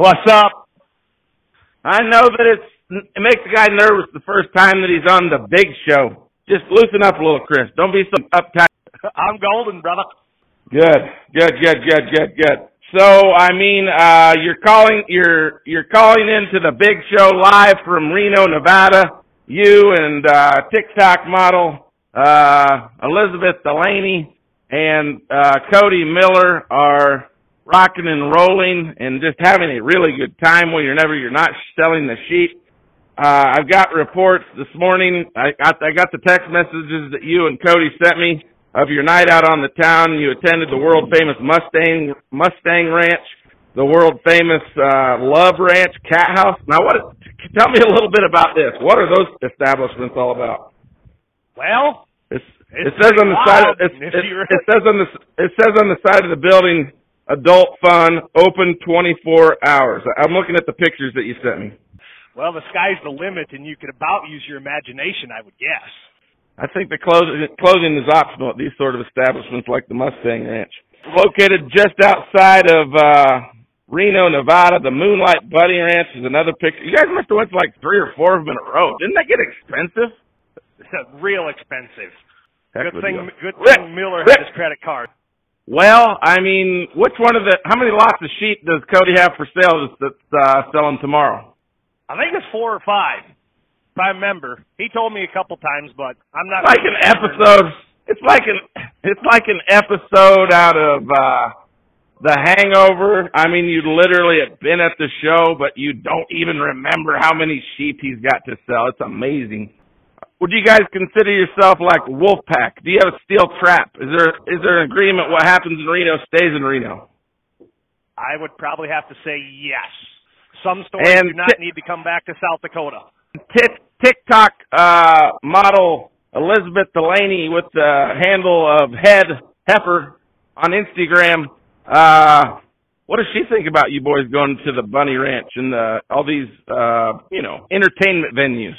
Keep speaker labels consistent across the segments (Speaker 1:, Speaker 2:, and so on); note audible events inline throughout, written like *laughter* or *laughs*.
Speaker 1: What's up?
Speaker 2: I know that it's it makes the guy nervous the first time that he's on the big show. Just loosen up a little, Chris. Don't be so uptight. *laughs*
Speaker 1: I'm golden, brother.
Speaker 2: Good, good, good, good, good, good. So I mean, uh, you're calling you're you're calling into the big show live from Reno, Nevada. You and uh, TikTok model uh, Elizabeth Delaney and uh, Cody Miller are rocking and rolling and just having a really good time when you're never you're not selling the sheep. Uh, I've got reports this morning. I got I got the text messages that you and Cody sent me of your night out on the town. You attended the world famous Mustang Mustang Ranch, the world famous uh, Love Ranch Cat House. Now, what? Tell me a little bit about this. What are those establishments all about?
Speaker 1: Well,
Speaker 2: It's,
Speaker 1: It's
Speaker 2: it says on the side. Of,
Speaker 1: wild
Speaker 2: it's, it,
Speaker 1: really-
Speaker 2: it says on the it says on the side of the building, adult fun, open 24 hours. I'm looking at the pictures that you sent me.
Speaker 1: well, the sky's the limit, and you could about use your imagination, I would guess.
Speaker 2: I think the closing, closing is optional at these sort of establishments like the Mustang Ranch. Located just outside of uh Reno, Nevada, the Moonlight Bunny Ranch is another picture. You guys must have went to like three or four of them in a row. Didn't that get expensive? *laughs*
Speaker 1: Real expensive.
Speaker 2: Heck
Speaker 1: good thing, good thing Miller
Speaker 2: Rick.
Speaker 1: had his credit card.
Speaker 2: Well, I mean, which one of the how many lots of sheep does Cody have for sale that's uh, selling tomorrow?
Speaker 1: I think it's four or five, if I remember. He told me a couple times, but I'm not
Speaker 2: It's like an episode. It's like an it's like an episode out of uh The Hangover. I mean, you literally have been at the show, but you don't even remember how many sheep he's got to sell. It's amazing. Would you guys consider yourself like Wolfpack? Do you have a steel trap? Is there is there an agreement? What happens in Reno stays in Reno.
Speaker 1: I would probably have to say yes. Some stores
Speaker 2: And
Speaker 1: do not
Speaker 2: ti-
Speaker 1: need to come back to South Dakota.
Speaker 2: Tik TikTok uh, model Elizabeth Delaney with the handle of Head Heifer on Instagram. Uh, what does she think about you boys going to the Bunny Ranch and uh, all these, uh, you know, entertainment venues?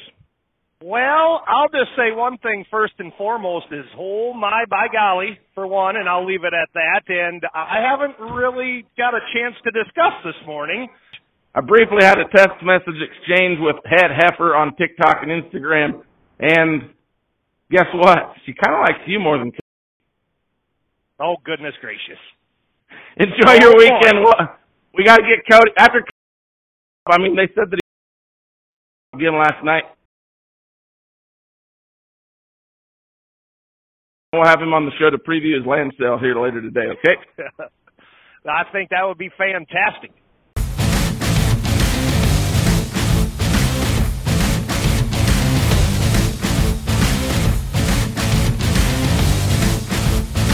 Speaker 1: Well, I'll just say one thing first and foremost is oh my by golly for one, and I'll leave it at that. And I haven't really got a chance to discuss this morning.
Speaker 2: I briefly had a text message exchange with Head Heifer on TikTok and Instagram, and guess what? She kind of likes you more than.
Speaker 1: Oh goodness gracious!
Speaker 2: Enjoy your weekend. We got to get Cody after. I mean, they said that he again last night. We'll have him on the show to preview his lamb sale here later today. Okay. *laughs*
Speaker 1: I think that would be fantastic.